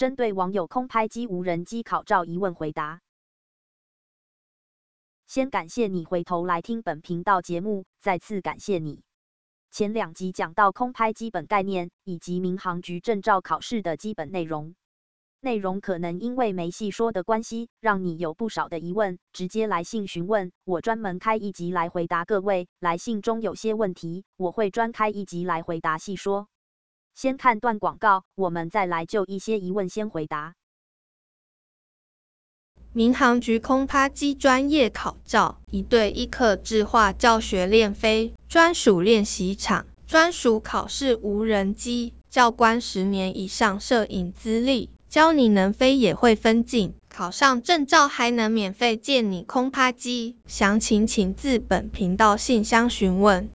针对网友空拍机无人机考照疑问回答。先感谢你回头来听本频道节目，再次感谢你。前两集讲到空拍基本概念以及民航局证照考试的基本内容，内容可能因为没细说的关系，让你有不少的疑问，直接来信询问，我专门开一集来回答各位。来信中有些问题，我会专开一集来回答细说。先看段广告，我们再来就一些疑问先回答。民航局空拍机专业考照，一对一客制化教学练飞，专属练习场，专属考试无人机，教官十年以上摄影资历，教你能飞也会分镜，考上证照还能免费借你空拍机。详情请自本频道信箱询问。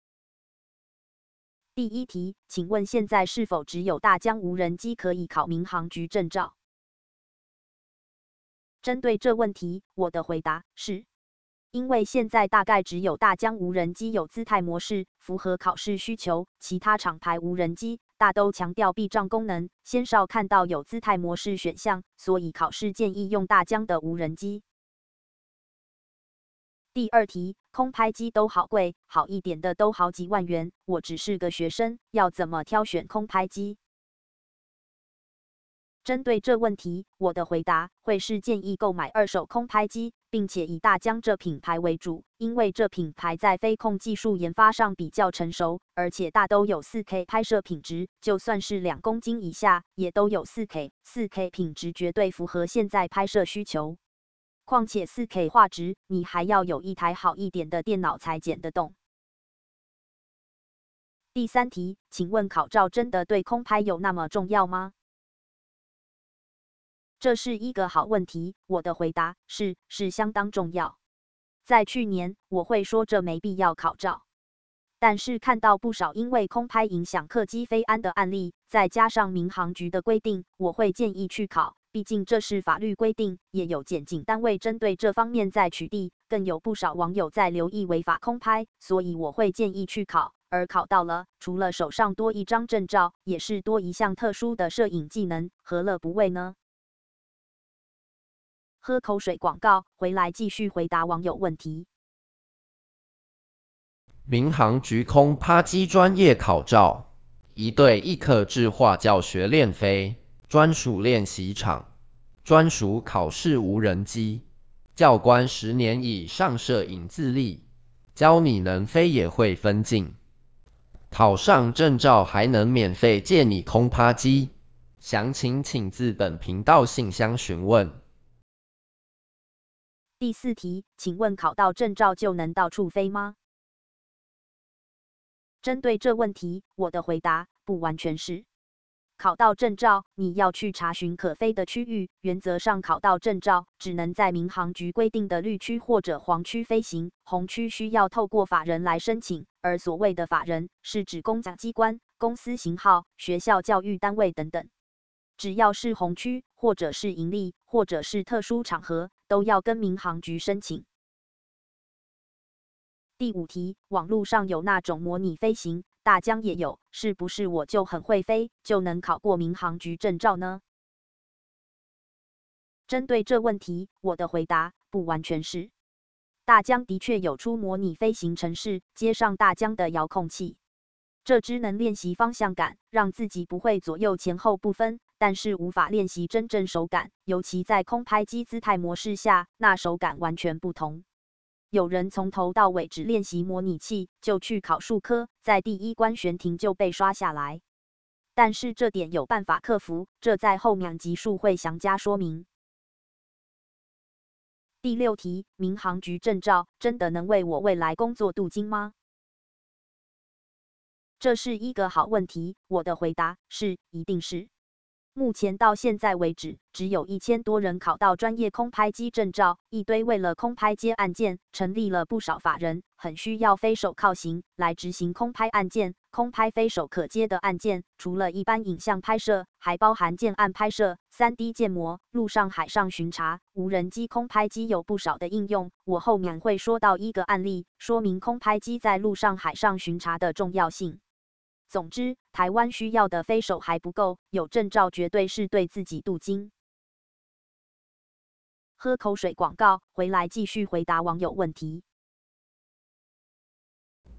第一题，请问现在是否只有大疆无人机可以考民航局证照？针对这问题，我的回答是，因为现在大概只有大疆无人机有姿态模式，符合考试需求，其他厂牌无人机大都强调避障功能，鲜少看到有姿态模式选项，所以考试建议用大疆的无人机。第二题，空拍机都好贵，好一点的都好几万元，我只是个学生，要怎么挑选空拍机？针对这问题，我的回答会是建议购买二手空拍机，并且以大疆这品牌为主，因为这品牌在飞控技术研发上比较成熟，而且大都有 4K 拍摄品质，就算是两公斤以下，也都有 4K。4K 品质绝对符合现在拍摄需求。况且 4K 画质，你还要有一台好一点的电脑才剪得动。第三题，请问考照真的对空拍有那么重要吗？这是一个好问题，我的回答是是相当重要。在去年，我会说这没必要考照，但是看到不少因为空拍影响客机飞安的案例，再加上民航局的规定，我会建议去考，毕竟这是法律规定，也有检警单位针对这方面在取缔，更有不少网友在留意违法空拍，所以我会建议去考。而考到了，除了手上多一张证照，也是多一项特殊的摄影技能，何乐不为呢？喝口水，广告回来继续回答网友问题。民航局空拍机专业考照，一对一客制化教学练飞，专属练习场，专属考试无人机，教官十年以上摄影资历，教你能飞也会分镜，考上证照还能免费借你空趴机。详情请自本频道信箱询问。第四题，请问考到证照就能到处飞吗？针对这问题，我的回答不完全是。考到证照，你要去查询可飞的区域，原则上考到证照只能在民航局规定的绿区或者黄区飞行，红区需要透过法人来申请。而所谓的法人，是指公家机关、公司型号、学校教育单位等等。只要是红区，或者是盈利，或者是特殊场合，都要跟民航局申请。第五题，网络上有那种模拟飞行，大疆也有，是不是我就很会飞，就能考过民航局证照呢？针对这问题，我的回答不完全是。大疆的确有出模拟飞行城市，接上大疆的遥控器，这只能练习方向感，让自己不会左右前后不分。但是无法练习真正手感，尤其在空拍机姿态模式下，那手感完全不同。有人从头到尾只练习模拟器，就去考数科，在第一关悬停就被刷下来。但是这点有办法克服，这在后面集数会详加说明。第六题，民航局证照真的能为我未来工作镀金吗？这是一个好问题，我的回答是，一定是。目前到现在为止，只有一千多人考到专业空拍机证照，一堆为了空拍接案件成立了不少法人，很需要飞手靠行来执行空拍案件。空拍飞手可接的案件，除了一般影像拍摄，还包含建案拍摄、3D 建模、陆上海上巡查。无人机空拍机有不少的应用，我后面会说到一个案例，说明空拍机在陆上海上巡查的重要性。总之，台湾需要的飞手还不够，有证照绝对是对自己镀金。喝口水，广告回来继续回答网友问题。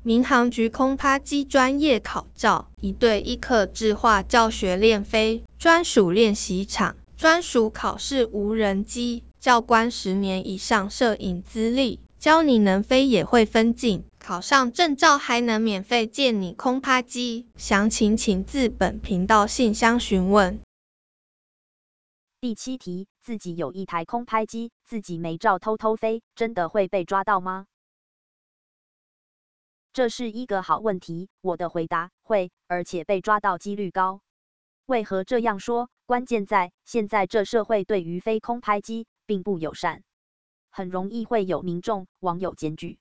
民航局空拍机专业考照，一对一客制化教学练飞，专属练习场，专属考试无人机，教官十年以上摄影资历，教你能飞也会分镜，考上证照还能免费借你空拍机。详情请自本频道信箱询问。第七题，自己有一台空拍机，自己没照偷偷飞，真的会被抓到吗？这是一个好问题，我的回答会，而且被抓到几率高。为何这样说？关键在现在这社会对于飞空拍机并不友善，很容易会有民众网友检举。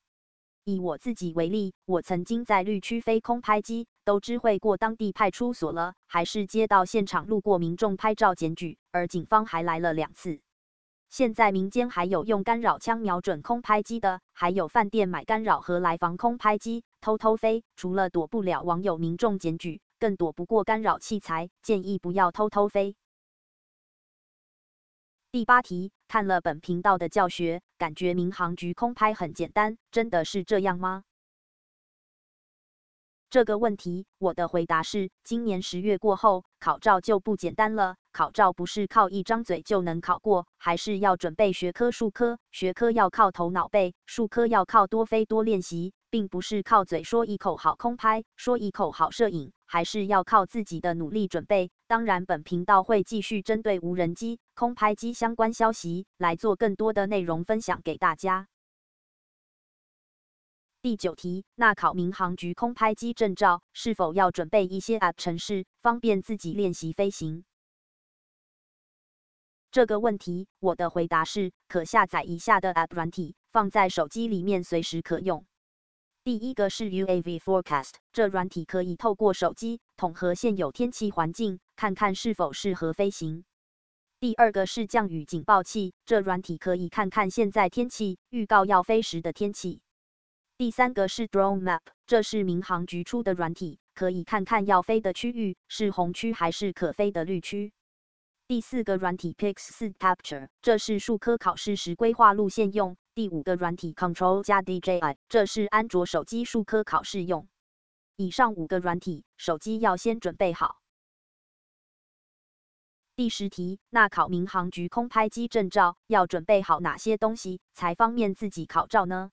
以我自己为例，我曾经在绿区飞空拍机，都知会过当地派出所了，还是接到现场路过民众拍照检举，而警方还来了两次。现在民间还有用干扰枪瞄准空拍机的，还有饭店买干扰盒来防空拍机偷偷飞。除了躲不了网友民众检举，更躲不过干扰器材，建议不要偷偷飞。第八题，看了本频道的教学，感觉民航局空拍很简单，真的是这样吗？这个问题，我的回答是：今年十月过后，考照就不简单了。考照不是靠一张嘴就能考过，还是要准备学科、数科。学科要靠头脑背，数科要靠多飞多练习，并不是靠嘴说一口好空拍，说一口好摄影，还是要靠自己的努力准备。当然，本频道会继续针对无人机、空拍机相关消息来做更多的内容分享给大家。第九题，那考民航局空拍机证照是否要准备一些 App 程式，方便自己练习飞行？这个问题，我的回答是，可下载以下的 App 软体，放在手机里面随时可用。第一个是 UAV Forecast，这软体可以透过手机统合现有天气环境，看看是否适合飞行。第二个是降雨警报器，这软体可以看看现在天气，预告要飞时的天气。第三个是 Drone Map，这是民航局出的软体，可以看看要飞的区域是红区还是可飞的绿区。第四个软体 Pix4 Capture，这是数科考试时规划路线用。第五个软体 Control 加 DJI，这是安卓手机数科考试用。以上五个软体，手机要先准备好。第十题，那考民航局空拍机证照要准备好哪些东西，才方便自己考照呢？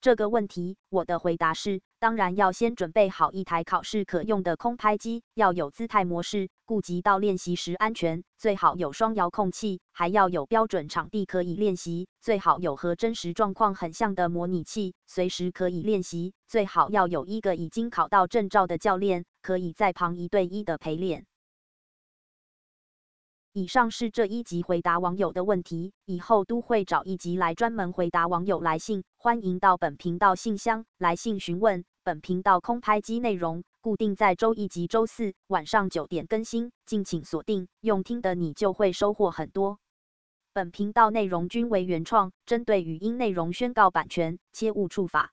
这个问题，我的回答是，当然要先准备好一台考试可用的空拍机，要有姿态模式，顾及到练习时安全，最好有双遥控器，还要有标准场地可以练习，最好有和真实状况很像的模拟器，随时可以练习，最好要有一个已经考到证照的教练，可以在旁一对一的陪练。以上是这一集回答网友的问题，以后都会找一集来专门回答网友来信，欢迎到本频道信箱来信询问。本频道空拍机内容固定在周一及周四晚上九点更新，敬请锁定。用听的你就会收获很多。本频道内容均为原创，针对语音内容宣告版权，切勿触法。